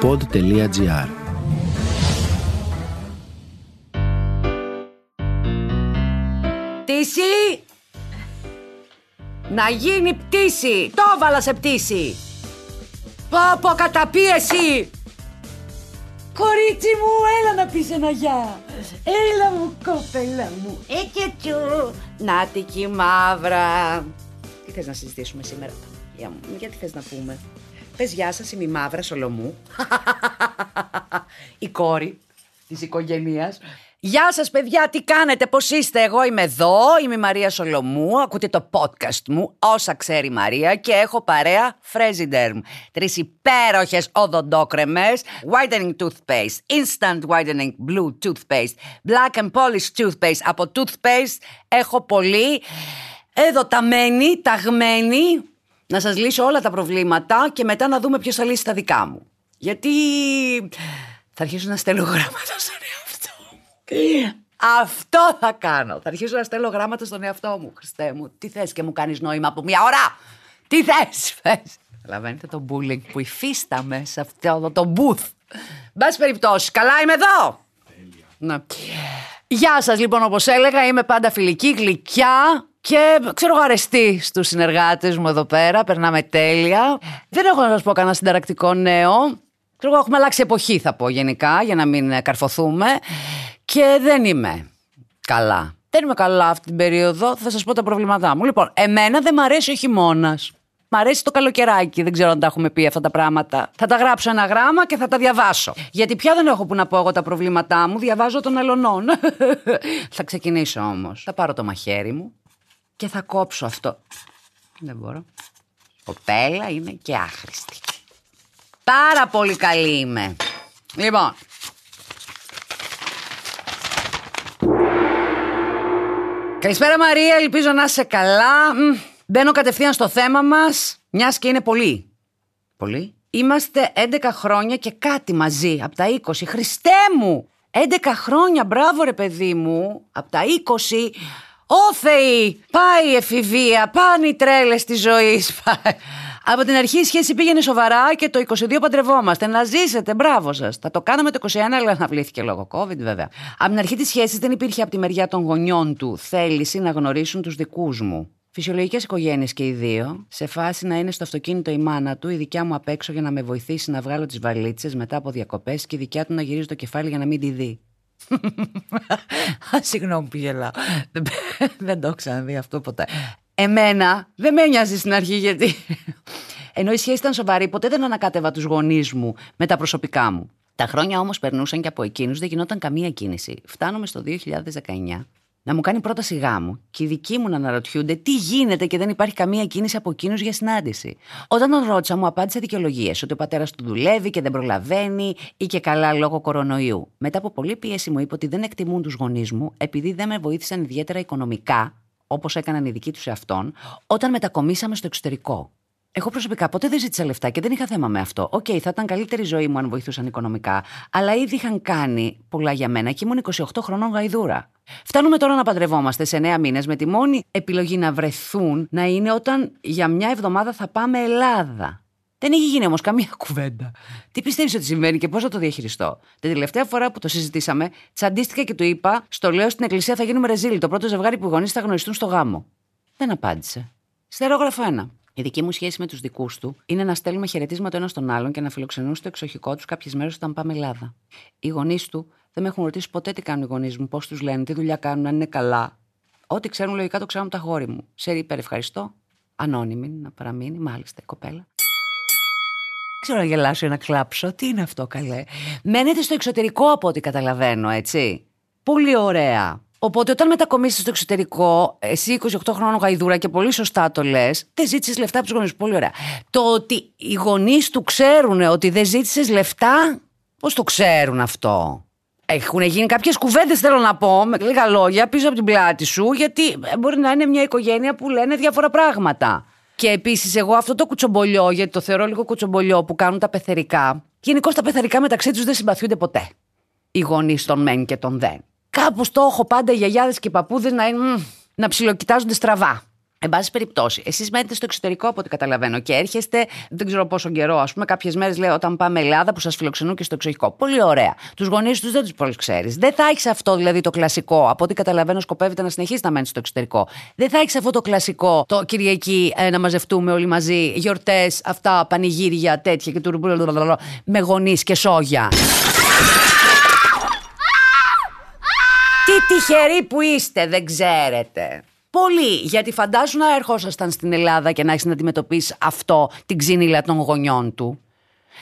pod.gr Πτήση! Να γίνει πτήση! Το έβαλα σε πτήση! Πω πω καταπίεση! Κορίτσι μου, έλα να πεις ένα γεια! Έλα μου κοπέλα μου, ε και τσου! Νάτικη μαύρα! Τι θες να συζητήσουμε σήμερα, Γεια μου, γιατί θες να πούμε; Πες γεια σας, είμαι η Μαύρα Σολομού. η κόρη της οικογένειας. Γεια σας παιδιά, τι κάνετε, πώς είστε, εγώ είμαι εδώ, είμαι η Μαρία Σολομού, ακούτε το podcast μου, όσα ξέρει η Μαρία και έχω παρέα Fresiderm, τρεις υπέροχες οδοντόκρεμες, whitening toothpaste, instant whitening blue toothpaste, black and polish toothpaste, από toothpaste έχω πολύ, εδώ ταμένη, ταγμένη, να σας λύσω όλα τα προβλήματα και μετά να δούμε ποιος θα λύσει τα δικά μου. Γιατί θα αρχίσω να στέλνω γράμματα στον εαυτό μου. Αυτό θα κάνω. Θα αρχίσω να στέλνω γράμματα στον εαυτό μου. Χριστέ μου, τι θες και μου κάνεις νόημα από μια ώρα; Τι θες, θες; Καταλαβαίνετε το bullying που υφίσταμε σε αυτό το booth. Μπας περιπτώσει, καλά είμαι εδώ. Ναι. Γεια σας λοιπόν όπως έλεγα, είμαι πάντα φιλική, γλυκιά, και ξέρω εγώ αρεστή στους συνεργάτες μου εδώ πέρα, περνάμε τέλεια. Δεν έχω να σας πω κανένα συνταρακτικό νέο. Ξέρω εγώ έχουμε αλλάξει εποχή θα πω γενικά για να μην καρφωθούμε. Και δεν είμαι καλά. Δεν είμαι καλά αυτή την περίοδο, θα σας πω τα προβλήματά μου. Λοιπόν, εμένα δεν μ' αρέσει ο χειμώνας. Μ' αρέσει το καλοκαιράκι, δεν ξέρω αν τα έχουμε πει αυτά τα πράγματα. Θα τα γράψω ένα γράμμα και θα τα διαβάσω. Γιατί πια δεν έχω που να πω εγώ τα προβλήματά μου, διαβάζω των ελωνών. θα ξεκινήσω όμως. Θα πάρω το μαχαίρι μου, και θα κόψω αυτό. Δεν μπορώ. Κοπέλα είναι και άχρηστη. Πάρα πολύ καλή είμαι. Λοιπόν. Καλησπέρα Μαρία, ελπίζω να είσαι καλά. Μπαίνω κατευθείαν στο θέμα μας, μιας και είναι πολύ. Πολύ. Είμαστε 11 χρόνια και κάτι μαζί, από τα 20. Χριστέ μου! 11 χρόνια, μπράβο ρε παιδί μου, από τα 20 Ω Θεή, πάει η εφηβεία, πάνε οι τρέλες της ζωής. Από την αρχή η σχέση πήγαινε σοβαρά και το 22 παντρευόμαστε. Να ζήσετε, μπράβο σας. Θα το κάναμε το 21, αλλά αναβλήθηκε λόγω COVID, βέβαια. Από την αρχή της σχέσης δεν υπήρχε από τη μεριά των γονιών του θέληση να γνωρίσουν τους δικούς μου. Φυσιολογικές οικογένειες και οι δύο, σε φάση να είναι στο αυτοκίνητο η μάνα του, η δικιά μου απ' έξω για να με βοηθήσει να βγάλω τις βαλίτσες μετά από διακοπές και η δικιά του να γυρίζει το κεφάλι για να μην τη δει. Συγγνώμη που γελάω. Δεν το ξαναδεί αυτό ποτέ. Εμένα δεν με νοιάζει στην αρχή γιατί. Ενώ η σχέση ήταν σοβαρή, ποτέ δεν ανακάτευα τους γονείς μου με τα προσωπικά μου. Τα χρόνια όμως περνούσαν και από εκείνους δεν γινόταν καμία κίνηση. Φτάνουμε στο 2019 να μου κάνει πρόταση γάμου και οι δικοί μου να αναρωτιούνται τι γίνεται και δεν υπάρχει καμία κίνηση από εκείνους για συνάντηση. Όταν τον ρώτησα, μου απάντησε δικαιολογίες ότι ο πατέρας του δουλεύει και δεν προλαβαίνει ή και καλά λόγω κορονοϊού. Μετά από πολλή πίεση μου είπε ότι δεν εκτιμούν τους γονείς μου επειδή δεν με βοήθησαν ιδιαίτερα οικονομικά, όπως έκαναν οι δικοί τους σε αυτόν, όταν μετακομίσαμε στο εξωτερικό. Εγώ προσωπικά ποτέ δεν ζήτησα λεφτά και δεν είχα θέμα με αυτό. OK, okay, θα ήταν καλύτερη ζωή μου αν βοηθούσαν οικονομικά, αλλά ήδη είχαν κάνει πολλά για μένα και ήμουν 28 χρονών γαϊδούρα. Φτάνουμε τώρα να παντρευόμαστε σε 9 μήνες με τη μόνη επιλογή να βρεθούν να είναι όταν για μια εβδομάδα θα πάμε Ελλάδα. Δεν έχει γίνει όμως καμία κουβέντα. Τι πιστεύεις ότι συμβαίνει και πώς θα το διαχειριστώ; Την τελευταία φορά που το συζητήσαμε, τσαντίστηκα και του είπα: Στο λέω στην εκκλησία θα γίνουμε ρεζίλι. Το πρώτο ζευγάρι που οι γονείς θα γνωριστούν στο γάμο. Δεν απάντησε. Στερόγραφο 1. Η δική μου σχέση με τους δικούς του είναι να στέλνουμε χαιρετίσματα ένας στον άλλον και να φιλοξενούν στο εξοχικό τους κάποιες μέρες όταν πάμε Ελλάδα. Οι γονείς του δεν με έχουν ρωτήσει ποτέ τι κάνουν οι γονείς μου, πώς τους λένε, τι δουλειά κάνουν, αν είναι καλά. Ό,τι ξέρουν λογικά το ξέρουν τα γόρι μου. Σε υπερευχαριστώ. Ανώνυμη να παραμείνει, μάλιστα, η κοπέλα. Ξέρω να γελάσω ή να κλάψω. Τι είναι αυτό, καλέ; Μένετε στο εξωτερικό από ό,τι καταλαβαίνω, έτσι. Πολύ ωραία. Οπότε όταν μετακομίσεις στο εξωτερικό, εσύ 28 χρόνων γαϊδούρα και πολύ σωστά το λες, δεν ζήτησες λεφτά από τους γονείς. Πολύ ωραία. Το ότι οι γονείς του ξέρουν ότι δεν ζήτησες λεφτά, πώς το ξέρουν αυτό; Έχουν γίνει κάποιες κουβέντες, θέλω να πω, με λίγα λόγια, πίσω από την πλάτη σου, γιατί μπορεί να είναι μια οικογένεια που λένε διάφορα πράγματα. Και επίσης, εγώ αυτό το κουτσομπολιό, γιατί το θεωρώ λίγο κουτσομπολιό που κάνουν τα πεθερικά, γενικώς τα πεθερικά μεταξύ τους δεν συμπαθιούνται ποτέ. Οι γονείς των μεν και των δεν. Κάπως το έχω πάντα οι γιαγιάδες και οι παππούδες να, είναι, να ψιλοκοιτάζονται στραβά. Εν πάση περιπτώσει, εσείς μένετε στο εξωτερικό από ό,τι καταλαβαίνω και έρχεστε, δεν ξέρω πόσο καιρό, ας πούμε, κάποιες μέρες λέω όταν πάμε Ελλάδα που σας φιλοξενούν και στο εξωτερικό. Πολύ ωραία. Τους γονείς τους δεν τους πολύ ξέρεις. Δεν θα έχεις αυτό δηλαδή το κλασικό. Από ό,τι καταλαβαίνω, σκοπεύετε να συνεχίσει να μένει στο εξωτερικό. Δεν θα έχεις αυτό το κλασικό το Κυριακή ε, να μαζευτούμε όλοι μαζί, γιορτές, αυτά, πανηγύρια, τέτοια και του με γονείς και σόγια. Τι τυχεροί που είστε, δεν ξέρετε. Πολύ, γιατί φαντάζουν να ερχόσασταν στην Ελλάδα και να έχεις να αντιμετωπίσεις αυτό την ξύνηλα των γονιών του.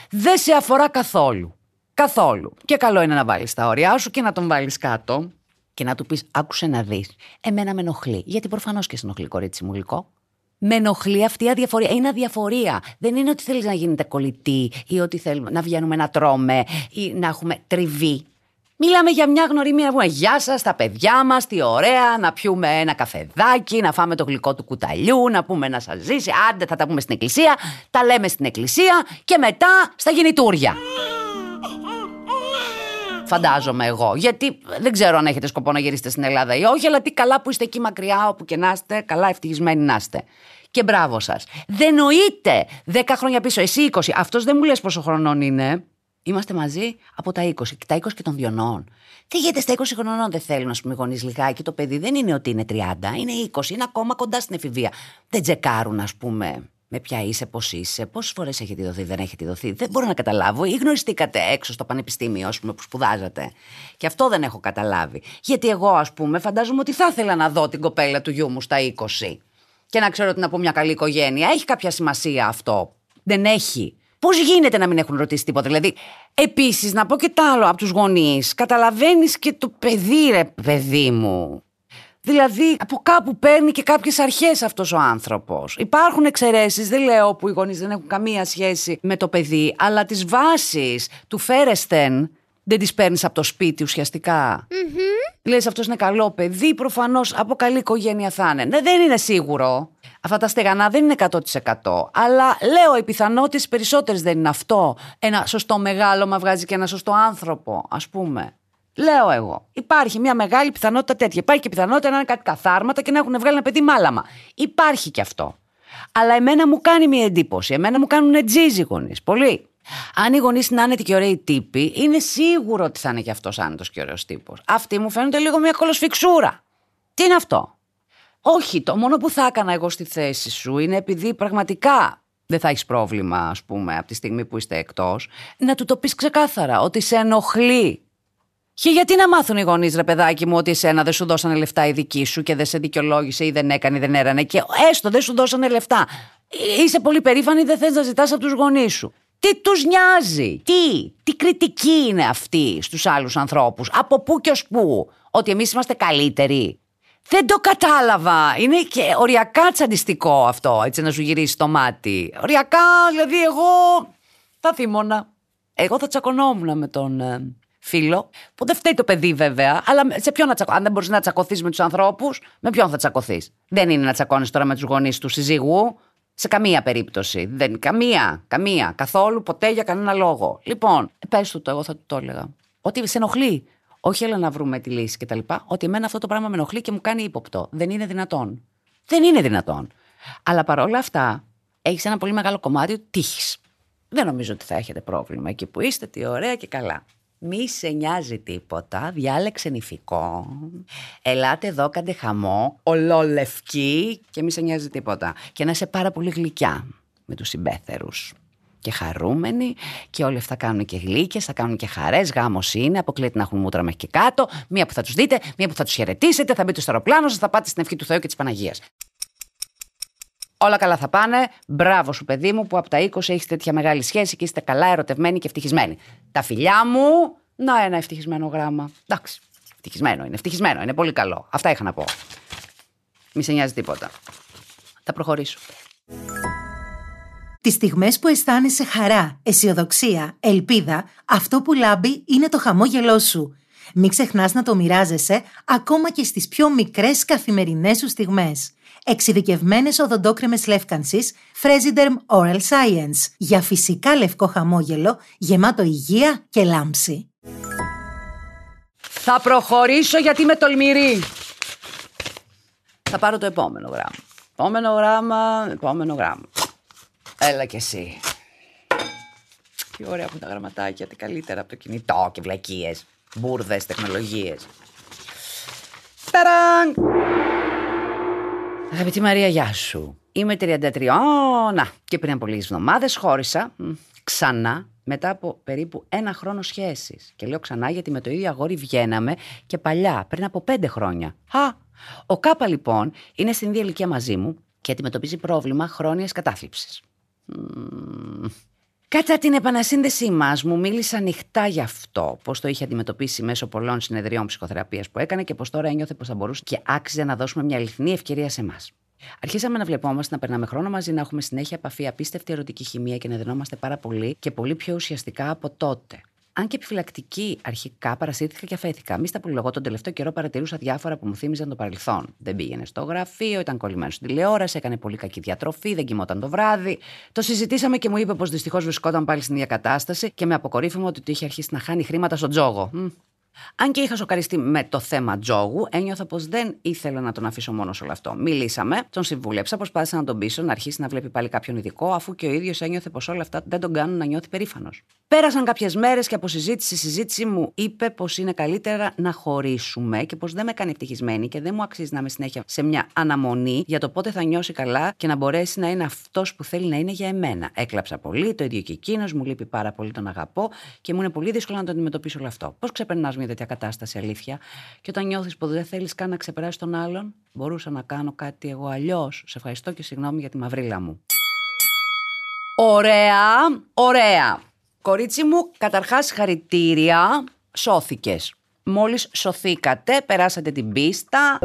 Δεν σε αφορά καθόλου. Καθόλου. Και καλό είναι να βάλεις τα όρια σου και να τον βάλεις κάτω και να του πεις: Άκουσε να δεις. Εμένα με ενοχλεί. Γιατί προφανώς και σε ενοχλεί, κορίτσι μου γλυκό. Με ενοχλεί αυτή η αδιαφορία. Είναι αδιαφορία. Δεν είναι ότι θέλεις να γίνετε κολλητή ή ότι θέλουμε να βγαίνουμε να τρώμε ή να έχουμε τριβή. Μιλάμε για μια γνωριμία να πούμε Γεια σας, τα παιδιά μας, τι ωραία, να πιούμε ένα καφεδάκι, να φάμε το γλυκό του κουταλιού, να πούμε να σας ζήσει. Άντε, θα τα πούμε στην εκκλησία. Τα λέμε στην εκκλησία και μετά στα γεννητούρια. Φαντάζομαι εγώ. Γιατί δεν ξέρω αν έχετε σκοπό να γυρίσετε στην Ελλάδα ή όχι, αλλά τι καλά που είστε εκεί μακριά, όπου και να είστε, καλά ευτυχισμένοι να είστε. Και μπράβο σας. Δεν νοείται 10 χρόνια πίσω, εσύ 20. Αυτός δεν μου λες πόσο χρονών είναι. Είμαστε μαζί από τα 20. Τα 20 και των διονών. Τι γίνεται στα 20 χρονών, δεν θέλουν, α πούμε, γονεί λιγάκι. Το παιδί δεν είναι ότι είναι 30, είναι 20, είναι ακόμα κοντά στην εφηβεία. Δεν τσεκάρουν, ας πούμε, με ποια είσαι, πώς είσαι, πόσες φορές έχετε δοθεί, δεν έχετε δοθεί. Δεν μπορώ να καταλάβω. Ή γνωριστήκατε έξω στο πανεπιστήμιο, ας πούμε, που σπουδάζατε. Και αυτό δεν έχω καταλάβει. Γιατί εγώ, ας πούμε, φαντάζομαι ότι θα ήθελα να δω την κοπέλα του γιού μου στα 20. Και να ξέρω ότι είναι από μια καλή οικογένεια. Έχει κάποια σημασία αυτό. Δεν έχει. Πώς γίνεται να μην έχουν ρωτήσει τίποτα; Δηλαδή, επίσης, να πω και το άλλο από τους γονείς. Καταλαβαίνεις και το παιδί, ρε παιδί μου. Δηλαδή, από κάπου παίρνει και κάποιες αρχές αυτός ο άνθρωπος. Υπάρχουν εξαιρέσεις, δεν λέω που οι γονείς δεν έχουν καμία σχέση με το παιδί, αλλά τις βάσεις του φέρεστεν δεν τις παίρνεις από το σπίτι ουσιαστικά. Mm-hmm. Λες, αυτός είναι καλό παιδί, προφανώς από καλή οικογένεια θα είναι. Ναι, δεν είναι σίγουρο. Αυτά τα στεγανά δεν είναι 100%. Αλλά λέω, οι πιθανότητες περισσότερες δεν είναι αυτό. Ένα σωστό μεγάλο μα βγάζει και ένα σωστό άνθρωπο, ας πούμε. Λέω εγώ. Υπάρχει μια μεγάλη πιθανότητα τέτοια. Υπάρχει και πιθανότητα να είναι κάτι καθάρματα και να έχουν βγάλει ένα παιδί μάλαμα. Υπάρχει και αυτό. Αλλά εμένα μου κάνει μια εντύπωση. Εμένα μου κάνουν τζίζι γονείς. Πολύ. Αν οι γονείς είναι άνετοι και ωραίοι τύποι, είναι σίγουρο ότι θα είναι και αυτός άνετος και ωραίος τύπος. Αυτοί μου φαίνονται λίγο μια κολοσφιξούρα. Τι είναι αυτό; Όχι, το μόνο που θα έκανα εγώ στη θέση σου είναι επειδή πραγματικά δεν θα έχεις πρόβλημα, ας πούμε, από τη στιγμή που είστε εκτός, να του το πεις ξεκάθαρα ότι σε ενοχλεί. Και γιατί να μάθουν οι γονείς, ρε παιδάκι μου, ότι εσένα δεν σου δώσανε λεφτά οι δικοί σου και δεν σε δικαιολόγησε ή δεν έκανε ή δεν έρανε. Και έστω δεν σου δώσανε λεφτά. Είσαι πολύ περήφανη, δεν θες να ζητάς από τους γονείς σου. Τι τους νοιάζει, τι, τι κριτική είναι αυτή στους άλλους ανθρώπους, από πού και ως πού, ότι εμείς είμαστε καλύτεροι. Δεν το κατάλαβα. Είναι και οριακά τσαντιστικό αυτό, έτσι να σου γυρίσει το μάτι. Οριακά, δηλαδή εγώ θα θύμωνα. Εγώ θα τσακωνόμουν με τον ε, φίλο, που δεν φταίει το παιδί βέβαια, αλλά σε ποιον να τσακωθεί. Αν δεν μπορείς να τσακωθείς με τους ανθρώπους, με ποιον θα τσακωθείς; Δεν είναι να τσακώνεις τώρα με τους γονείς του συζύγου. Σε καμία περίπτωση. Δεν, καμία, καμία. Καθόλου, ποτέ για κανένα λόγο. Λοιπόν, πες του το, εγώ θα του το έλεγα. Ότι σε ενοχλεί. Όχι, έλα να βρούμε τη λύση κτλ. Ότι εμένα αυτό το πράγμα με ενοχλεί και μου κάνει ύποπτο. Δεν είναι δυνατόν. Δεν είναι δυνατόν. Αλλά παρόλα αυτά, έχεις ένα πολύ μεγάλο κομμάτι τύχη. Δεν νομίζω ότι θα έχετε πρόβλημα εκεί που είστε, τι ωραία και καλά. Μη σε νοιάζει τίποτα, διάλεξε νηφικό. Ελάτε εδώ, κάντε χαμό, ολόλευκή και μη σε νοιάζει τίποτα. Και να είσαι πάρα πολύ γλυκιά με τους συμπέθερους και χαρούμενοι και όλοι αυτά κάνουν και γλύκες, θα κάνουν και χαρές, γάμος είναι, αποκλείεται να έχουν μούτρα μέχρι και κάτω, μία που θα τους δείτε, μία που θα τους χαιρετήσετε, θα μπείτε στο αεροπλάνο σας, θα πάτε στην ευχή του Θεού και της Παναγίας. Όλα καλά θα πάνε. Μπράβο σου, παιδί μου, που από τα 20 έχεις τέτοια μεγάλη σχέση και είστε καλά ερωτευμένοι και ευτυχισμένοι. Τα φιλιά μου. Να, ένα ευτυχισμένο γράμμα. Εντάξει. Ευτυχισμένο είναι, ευτυχισμένο είναι, πολύ καλό. Αυτά είχα να πω. Μη σε νοιάζει τίποτα. Θα προχωρήσω. Τις στιγμές που αισθάνεσαι χαρά, αισιοδοξία, ελπίδα, αυτό που λάμπει είναι το χαμόγελό σου. Μην ξεχνάς να το μοιράζεσαι ακόμα και στις πιο μικρές καθημερινές σου στιγμές. Εξειδικευμένες οδοντόκρεμες λεύκανσης Fresiderm Oral Science για φυσικά λευκό χαμόγελο γεμάτο υγεία και λάμψη. Θα προχωρήσω γιατί είμαι τολμηρή. Θα πάρω το επόμενο γράμμα. Επόμενο γράμμα, επόμενο γράμμα. Έλα κι εσύ. Τι ωραία που τα γραμματάκια, τι καλύτερα από το κινητό και βλακίες, μπουρδες, τεχνολογίες. Ταραν! Αγαπητή Μαρία, γεια σου. Είμαι 33. να, και πριν από λίγες εβδομάδες χώρισα ξανά μετά από περίπου ένα χρόνο σχέσης. Και λέω ξανά γιατί με το ίδιο αγόρι βγαίναμε και παλιά, πριν από πέντε χρόνια. Α, ο Κάπα λοιπόν είναι στην ίδια ηλικία μαζί μου και αντιμετωπίζει πρόβλημα χρόνιας κατάθλιψης. Κατά την επανασύνδεσή μας, μου μίλησε ανοιχτά γι' αυτό, πώς το είχε αντιμετωπίσει μέσω πολλών συνεδριών ψυχοθεραπείας που έκανε και πώς τώρα ένιωθε πως θα μπορούσε και άξιζε να δώσουμε μια αληθινή ευκαιρία σε εμάς. Αρχίσαμε να βλεπόμαστε, να περνάμε χρόνο μαζί, να έχουμε συνέχεια επαφή, απίστευτη ερωτική χημεία και να δινόμαστε πάρα πολύ και πολύ πιο ουσιαστικά από τότε. Αν και επιφυλακτική αρχικά, παρασύρθηκα και αφέθηκα. Μη στα που τον τελευταίο καιρό παρατηρούσα διάφορα που μου θύμιζαν το παρελθόν. Δεν πήγαινε στο γραφείο, ήταν κολλημένο στην τηλεόραση, έκανε πολύ κακή διατροφή, δεν κοιμόταν το βράδυ. Το συζητήσαμε και μου είπε πως δυστυχώς βρισκόταν πάλι στην ίδια κατάσταση και με αποκορύφωμα ότι του είχε αρχίσει να χάνει χρήματα στον τζόγο. Αν και είχα σοκαριστεί με το θέμα τζόγου, ένιωθα πως δεν ήθελα να τον αφήσω μόνος σε όλο αυτό. Μιλήσαμε, τον συμβούλεψα, προσπάθησα να τον πείσω να αρχίσει να βλέπει πάλι κάποιον ειδικό, αφού και ο ίδιος ένιωθε πως όλα αυτά δεν τον κάνουν να νιώθει περήφανος. Πέρασαν κάποιες μέρες και από συζήτηση συζήτηση μου είπε πως είναι καλύτερα να χωρίσουμε και πως δεν με κάνει ευτυχισμένη και δεν μου αξίζει να είμαι συνέχεια σε μια αναμονή για το πότε θα νιώσει καλά και να μπορέσει να είναι αυτός που θέλει να είναι για εμένα. Έκλαψα πολύ, το ίδιο και εκείνος, μου λείπει πάρα πολύ, τον αγαπώ και μου είναι πολύ δύσκολο να το αντιμετωπίσω όλο αυτό. Πώς ξεπερνάς μια τέτοια κατάσταση, αλήθεια. Και όταν νιώθεις πω δεν θέλεις καν να ξεπεράσει τον άλλον, μπορούσα να κάνω κάτι εγώ αλλιώς. Σε ευχαριστώ και συγγνώμη για τη μαυρίλα μου. Ωραία, ωραία. Κορίτσι μου, καταρχάς χαρητήρια, σώθηκες. Μόλις σωθήκατε, περάσατε την πίστα.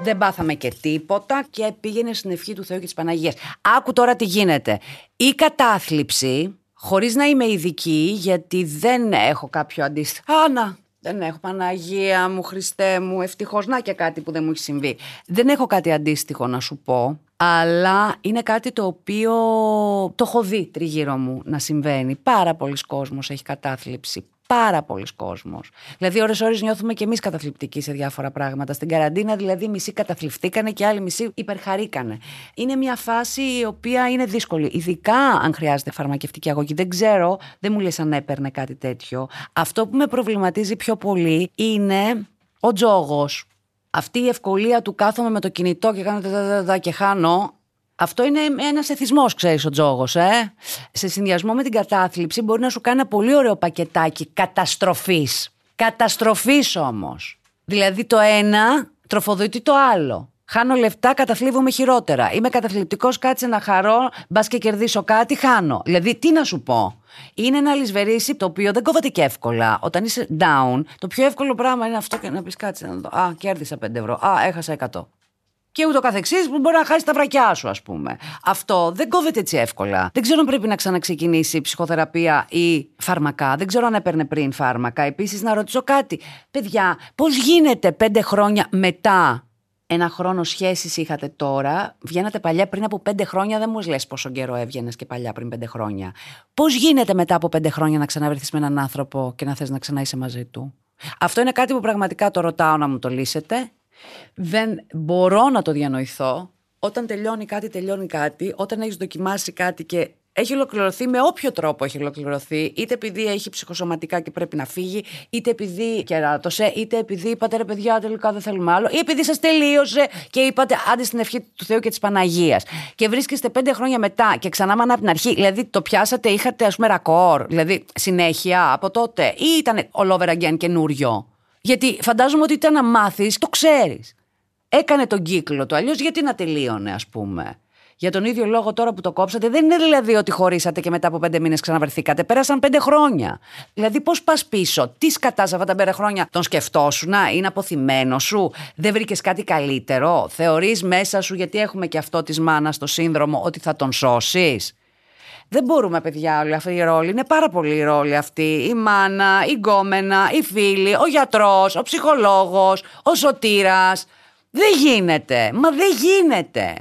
Δεν πάθαμε και τίποτα και πήγαινε στην ευχή του Θεού και της Παναγίας. Άκου τώρα τι γίνεται. Η κατάθλιψη χωρίς να είμαι ειδική, γιατί δεν έχω κάποιο αντίστοιχο. Άνα, δεν έχω Παναγία μου, Χριστέ μου, ευτυχώς να και κάτι που δεν μου έχει συμβεί. Δεν έχω κάτι αντίστοιχο να σου πω, αλλά είναι κάτι το οποίο το έχω δει τριγύρω μου να συμβαίνει. Πάρα πολλοί κόσμος έχει κατάθλιψη, πάρα πολλοί κόσμος. Δηλαδή, ώρε-ώρε νιώθουμε και εμείς καταθλιπτικοί σε διάφορα πράγματα. Στην καραντίνα, δηλαδή, μισοί καταθλιφτήκανε και άλλοι μισοί υπερχαρήκανε. Είναι μια φάση η οποία είναι δύσκολη. Ειδικά αν χρειάζεται φαρμακευτική αγωγή. Δεν ξέρω, δεν μου λες αν έπαιρνε κάτι τέτοιο. Αυτό που με προβληματίζει πιο πολύ είναι ο τζόγος. Αυτή η ευκολία του κάθομαι με το κινητό και κάνω και χάνω αυτό είναι ένας εθισμός, ξέρεις ο τζόγος. Ε; Σε συνδυασμό με την κατάθλιψη μπορεί να σου κάνει ένα πολύ ωραίο πακετάκι καταστροφής. Καταστροφής όμως. Δηλαδή το ένα τροφοδοτεί το άλλο. Χάνω λεφτά, καταθλίβομαι χειρότερα. Είμαι καταθλιπτικός, κάτσε να χαρώ, μπας και κερδίσω κάτι, χάνω. Δηλαδή, τι να σου πω. Είναι ένα λησβερίσι το οποίο δεν κόβεται και εύκολα. Όταν είσαι down, το πιο εύκολο πράγμα είναι αυτό και να πεις κάτσε να δω. Α, κέρδισα 5 ευρώ. Α, έχασα 100 και ούτω καθεξής που μπορεί να χάσει τα βρακιά σου ας πούμε. Αυτό δεν κόβεται έτσι εύκολα. Δεν ξέρω αν πρέπει να ξαναξεκινήσει ψυχοθεραπεία ή φάρμακα. Δεν ξέρω αν έπαιρνε πριν φάρμακα. Επίσης να ρωτήσω κάτι. Παιδιά, πώς γίνεται πέντε χρόνια μετά; Ένα χρόνο σχέσης είχατε τώρα, βγαίνατε παλιά πριν από πέντε χρόνια, δεν μου λες πόσο καιρό έβγαινες και παλιά πριν πέντε χρόνια. Πώς γίνεται μετά από πέντε χρόνια να ξαναβρεθείς με έναν άνθρωπο και να θες να ξανά είσαι μαζί του; Αυτό είναι κάτι που πραγματικά το ρωτάω να μου το λύσετε δεν μπορώ να το διανοηθώ. Όταν τελειώνει κάτι, τελειώνει κάτι. Όταν έχεις δοκιμάσει κάτι και έχει ολοκληρωθεί με όποιο τρόπο έχει ολοκληρωθεί, είτε επειδή έχει ψυχοσωματικά και πρέπει να φύγει, είτε επειδή κεράτωσε, είτε επειδή είπατε ρε παιδιά, τελικά δεν θέλουμε άλλο, ή επειδή σας τελείωσε και είπατε άντε στην ευχή του Θεού και της Παναγίας. Και βρίσκεστε πέντε χρόνια μετά και ξανά μάνα από την αρχή, δηλαδή το πιάσατε, είχατε ας πούμε ρακόρ, δηλαδή συνέχεια από τότε, ή ήταν all over again καινούριο; Γιατί φαντάζομαι ότι ήταν να μάθεις, το ξέρεις. Έκανε τον κύκλο του. Αλλιώς γιατί να τελείωνε, ας πούμε. Για τον ίδιο λόγο τώρα που το κόψατε, δεν είναι δηλαδή ότι χωρίσατε και μετά από πέντε μήνες ξαναβρεθήκατε. Πέρασαν πέντε χρόνια. Δηλαδή, πώς πας πίσω, τι σκατάς αυτά τα πέντε χρόνια, τον σκεφτόσουν, είναι αποθυμένο σου, δεν βρήκες κάτι καλύτερο. Θεωρείς μέσα σου, γιατί έχουμε και αυτό της μάνας το σύνδρομο, ότι θα τον σώσεις. Δεν μπορούμε, παιδιά, όλοι αυτοί οι ρόλοι. Είναι πάρα πολλοί οι ρόλοι αυτοί. Η μάνα, η γκόμενα, η φίλη, ο γιατρός, ο ψυχολόγος, ο σωτήρας. Δεν γίνεται. Μα δεν γίνεται.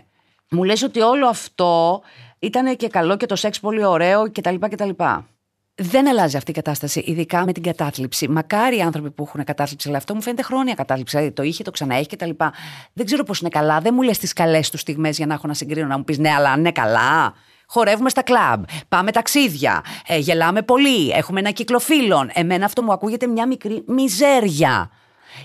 Μου λες ότι όλο αυτό ήταν και καλό και το σεξ πολύ ωραίο κτλ. κτλ. δεν αλλάζει αυτή η κατάσταση, ειδικά με την κατάθλιψη. Μακάρι οι άνθρωποι που έχουν κατάθλιψη, αλλά αυτό μου φαίνεται χρόνια κατάθλιψη. Δηλαδή, το είχε, το ξαναέχει κτλ. Δεν ξέρω πώς είναι καλά. Δεν μου λες τις καλές τους στιγμές για να έχω να συγκρίνω, να μου πεις ναι, αλλά αν είναι καλά. Χορεύουμε στα κλαμπ, πάμε ταξίδια, ε, γελάμε πολύ, έχουμε ένα κύκλο φίλων. Εμένα αυτό μου ακούγεται μια μικρή μιζέρια.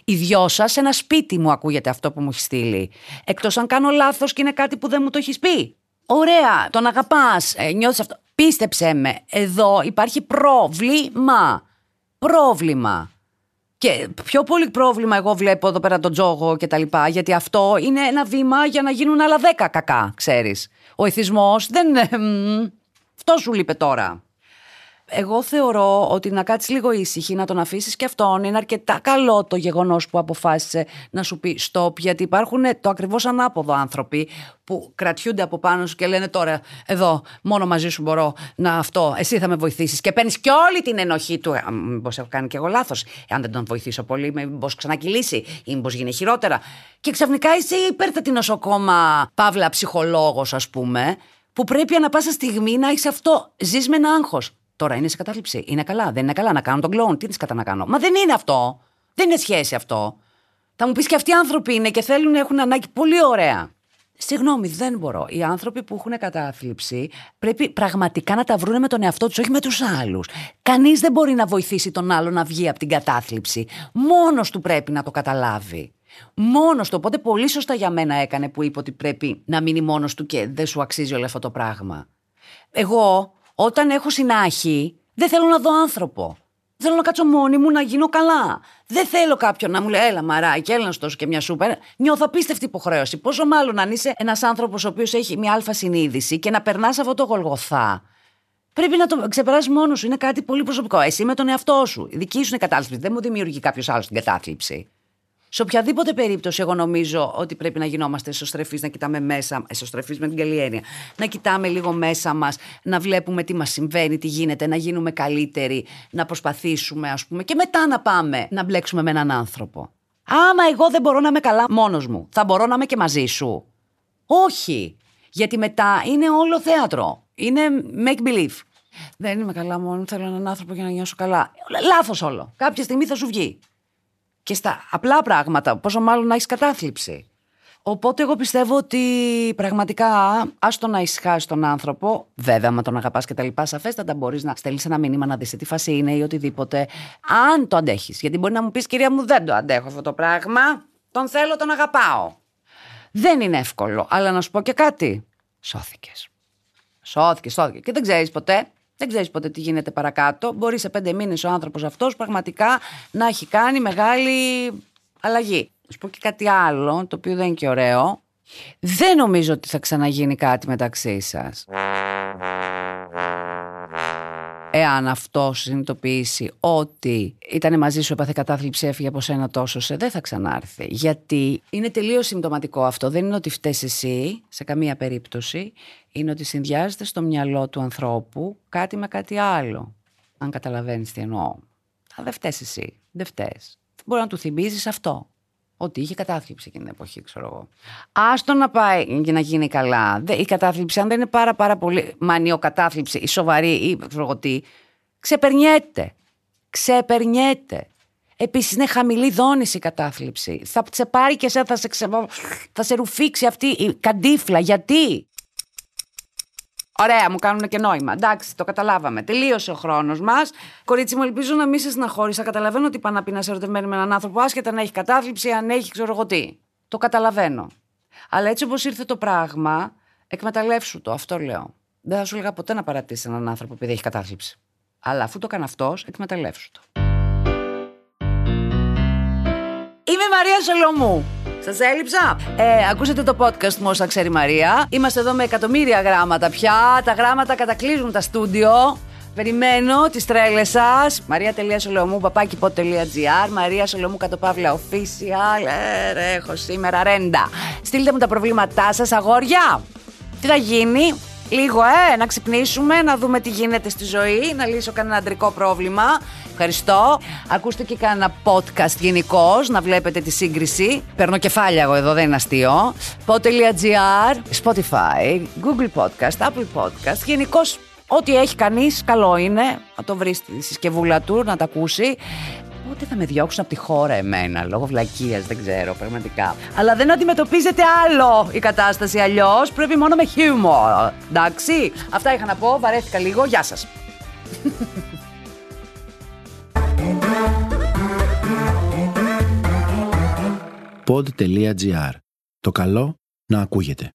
Οι δυο σας σε ένα σπίτι μου ακούγεται αυτό που μου έχει στείλει. Εκτός αν κάνω λάθος και είναι κάτι που δεν μου το έχεις πει. Ωραία, τον αγαπάς, ε, νιώθεις αυτό. Πίστεψέ με, εδώ υπάρχει πρόβλημα. Πρόβλημα. Και πιο πολύ πρόβλημα εγώ βλέπω εδώ πέρα τον τζόγο και τα λοιπά, γιατί αυτό είναι ένα βήμα για να γίνουν άλλα δέκα κακά, ξέρεις. Ο εθισμός δεν... Αυτό σου λείπει τώρα. Εγώ θεωρώ ότι να κάτσεις λίγο ήσυχη, να τον αφήσεις και αυτόν. Είναι αρκετά καλό το γεγονός που αποφάσισε να σου πει stop, γιατί υπάρχουν το ακριβώς ανάποδο άνθρωποι που κρατιούνται από πάνω σου και λένε τώρα, εδώ, μόνο μαζί σου μπορώ να αυτό, εσύ θα με βοηθήσεις. Και παίρνεις και όλη την ενοχή του. Μήπως έχω κάνει και εγώ λάθος. Αν δεν τον βοηθήσω πολύ, μήπως ξανακυλήσει ή μήπως γίνει χειρότερα. Και ξαφνικά είσαι υπέρτατη νοσοκόμα, παύλα ψυχολόγος, ας πούμε, που πρέπει ανα πάσα στιγμή να έχεις αυτό. Ζεις με ένα άγχος. Τώρα είναι σε κατάθλιψη. Είναι καλά. Δεν είναι καλά να κάνω τον κλόουν. Τι τη κατά να κάνω. Μα δεν είναι αυτό. Δεν είναι σχέση αυτό. Θα μου πεις και αυτοί οι άνθρωποι είναι και θέλουν, έχουν ανάγκη. Πολύ ωραία. Συγγνώμη, δεν μπορώ. Οι άνθρωποι που έχουν κατάθλιψη πρέπει πραγματικά να τα βρουν με τον εαυτό τους, όχι με τους άλλους. Κανείς δεν μπορεί να βοηθήσει τον άλλο να βγει από την κατάθλιψη. Μόνος του πρέπει να το καταλάβει. Μόνος του. Οπότε πολύ σωστά για μένα έκανε που είπε ότι πρέπει να μείνει μόνος του και δεν σου αξίζει όλο αυτό το πράγμα. Εγώ όταν έχω συνάχη, δεν θέλω να δω άνθρωπο. Θέλω να κάτσω μόνη μου να γίνω καλά. Δεν θέλω κάποιον να μου λέει, Έλα, μαράκι, έλα να σου και μια σούπερ. Νιώθω απίστευτη υποχρέωση. Πόσο μάλλον αν είσαι ένας άνθρωπος ο οποίος έχει μια αλφα συνείδηση και να περνάς αυτό το γολγοθά. Πρέπει να το ξεπεράσει μόνος σου. Είναι κάτι πολύ προσωπικό. Εσύ με τον εαυτό σου. Η δική σου είναι κατάθλιψη. Δεν μου δημιουργεί κάποιος άλλος την κατάθλιψη. Σε οποιαδήποτε περίπτωση, εγώ νομίζω ότι πρέπει να γινόμαστε εσωστρεφείς, να κοιτάμε μέσα, εσωστρεφείς με την καλή έννοια, να κοιτάμε λίγο μέσα μας, να βλέπουμε τι μας συμβαίνει, τι γίνεται, να γίνουμε καλύτεροι, να προσπαθήσουμε, ας πούμε, και μετά να πάμε να μπλέξουμε με έναν άνθρωπο. Άμα εγώ δεν μπορώ να είμαι καλά μόνος μου, θα μπορώ να είμαι και μαζί σου; Όχι. Γιατί μετά είναι όλο θέατρο. Είναι make believe. Δεν είμαι καλά μόνο, θέλω έναν άνθρωπο για να νιώσω καλά. Λάθος όλο. Κάποια στιγμή θα σου βγει και στα απλά πράγματα, πόσο μάλλον να έχεις κατάθλιψη. Οπότε εγώ πιστεύω ότι πραγματικά άστο να ησυχάσει τον άνθρωπο, βέβαια, άμα τον αγαπάς και τα λοιπά, σαφέστατα μπορείς να στέλνεις ένα μήνυμα να δεις σε τι φάση είναι ή οτιδήποτε, αν το αντέχεις. Γιατί μπορεί να μου πεις, κυρία μου, δεν το αντέχω αυτό το πράγμα. Τον θέλω, τον αγαπάω. Δεν είναι εύκολο, αλλά να σου πω και κάτι. Σώθηκες. Σώθηκες, σώθηκες. Και δεν ξέρεις ποτέ δεν ξέρεις ποτέ τι γίνεται παρακάτω. Μπορεί σε πέντε μήνες ο άνθρωπος αυτός πραγματικά να έχει κάνει μεγάλη αλλαγή. Να σου πω και κάτι άλλο, το οποίο δεν είναι και ωραίο. Δεν νομίζω ότι θα ξαναγίνει κάτι μεταξύ σας εάν αυτό συνειδητοποιήσει ότι ήταν μαζί σου, έπαθε κατάθλιψη, έφυγε από σένα τόσο, σε δεν θα ξανάρθει. Γιατί είναι τελείως συμπτωματικό αυτό. Δεν είναι ότι φταίεις εσύ σε καμία περίπτωση. Είναι ότι συνδυάζεται στο μυαλό του ανθρώπου κάτι με κάτι άλλο. Αν καταλαβαίνεις τι εννοώ. Αλλά δεν φταίει εσύ. Δεν φταίει. Μπορεί να του θυμίζεις αυτό. Ότι είχε κατάθλιψη εκείνη την εποχή, ξέρω εγώ. Άστο να πάει και να γίνει καλά. Η κατάθλιψη, αν δεν είναι πάρα, πάρα πολύ μανιοκατάθλιψη ή σοβαρή ή ξέρω εγώ τι, ξεπερνιέται. Ξεπερνιέται. Επίσης είναι χαμηλή δόνηση η κατάθλιψη. Θα σε πάρει και εσένα, θα σε, ξε... θα σε ρουφήξει αυτή η καντίφλα. Γιατί; Ωραία, μου κάνουν και νόημα. Εντάξει, το καταλάβαμε. Τελείωσε ο χρόνος μας. Κορίτσι μου, ελπίζω να μην σε συναχώρησα. Καταλαβαίνω ότι πάνε να πει να σε ερωτευμένη με έναν άνθρωπο, άσχετα να έχει κατάθλιψη, αν έχει ξέρω εγώ τι. Το καταλαβαίνω. Αλλά έτσι όπως ήρθε το πράγμα, εκμεταλλεύσου το. Αυτό λέω. Δεν θα σου έλεγα ποτέ να παρατήσεις έναν άνθρωπο επειδή έχει κατάθλιψη. Αλλά αφού το έκανε αυτός, εκμεταλλεύσου το. Μαρία Σολομού. Σας έλειψα. Ε, ακούσατε το podcast μου όσα ξέρει η Μαρία. Είμαστε εδώ με εκατομμύρια γράμματα πια. Τα γράμματα κατακλείζουν τα στούντιο. Περιμένω τις τρέλες σας. Μαρία.σολομού, παπάκι.gr, Μαρία Σολομού κατ' παύλα official. Ε, έχω σήμερα ρέντα. Στείλτε μου τα προβλήματά σας, αγόρια. Τι θα γίνει, Λίγο, ε, να ξυπνήσουμε, να δούμε τι γίνεται στη ζωή, να λύσω κανένα αντρικό πρόβλημα. Ευχαριστώ. Ακούστε και κανένα podcast γενικώς, να βλέπετε τη σύγκριση. Παίρνω κεφάλια εγώ εδώ, δεν είναι αστείο. Pod.gr, Spotify, Google Podcast, Apple Podcast, γενικώς Ό,τι έχει κανείς, καλό είναι να το βρει στη συσκευούλα του, να τα ακούσει. Πότε θα με διώξουν από τη χώρα εμένα, λόγω βλακείας, δεν ξέρω, πραγματικά. Αλλά δεν αντιμετωπίζεται άλλο η κατάσταση αλλιώς. Πρέπει μόνο με χιούμορ. Εντάξει. Αυτά είχα να πω. Βαρέθηκα λίγο. Γεια σας. pod.gr. Το καλό να ακούγεται.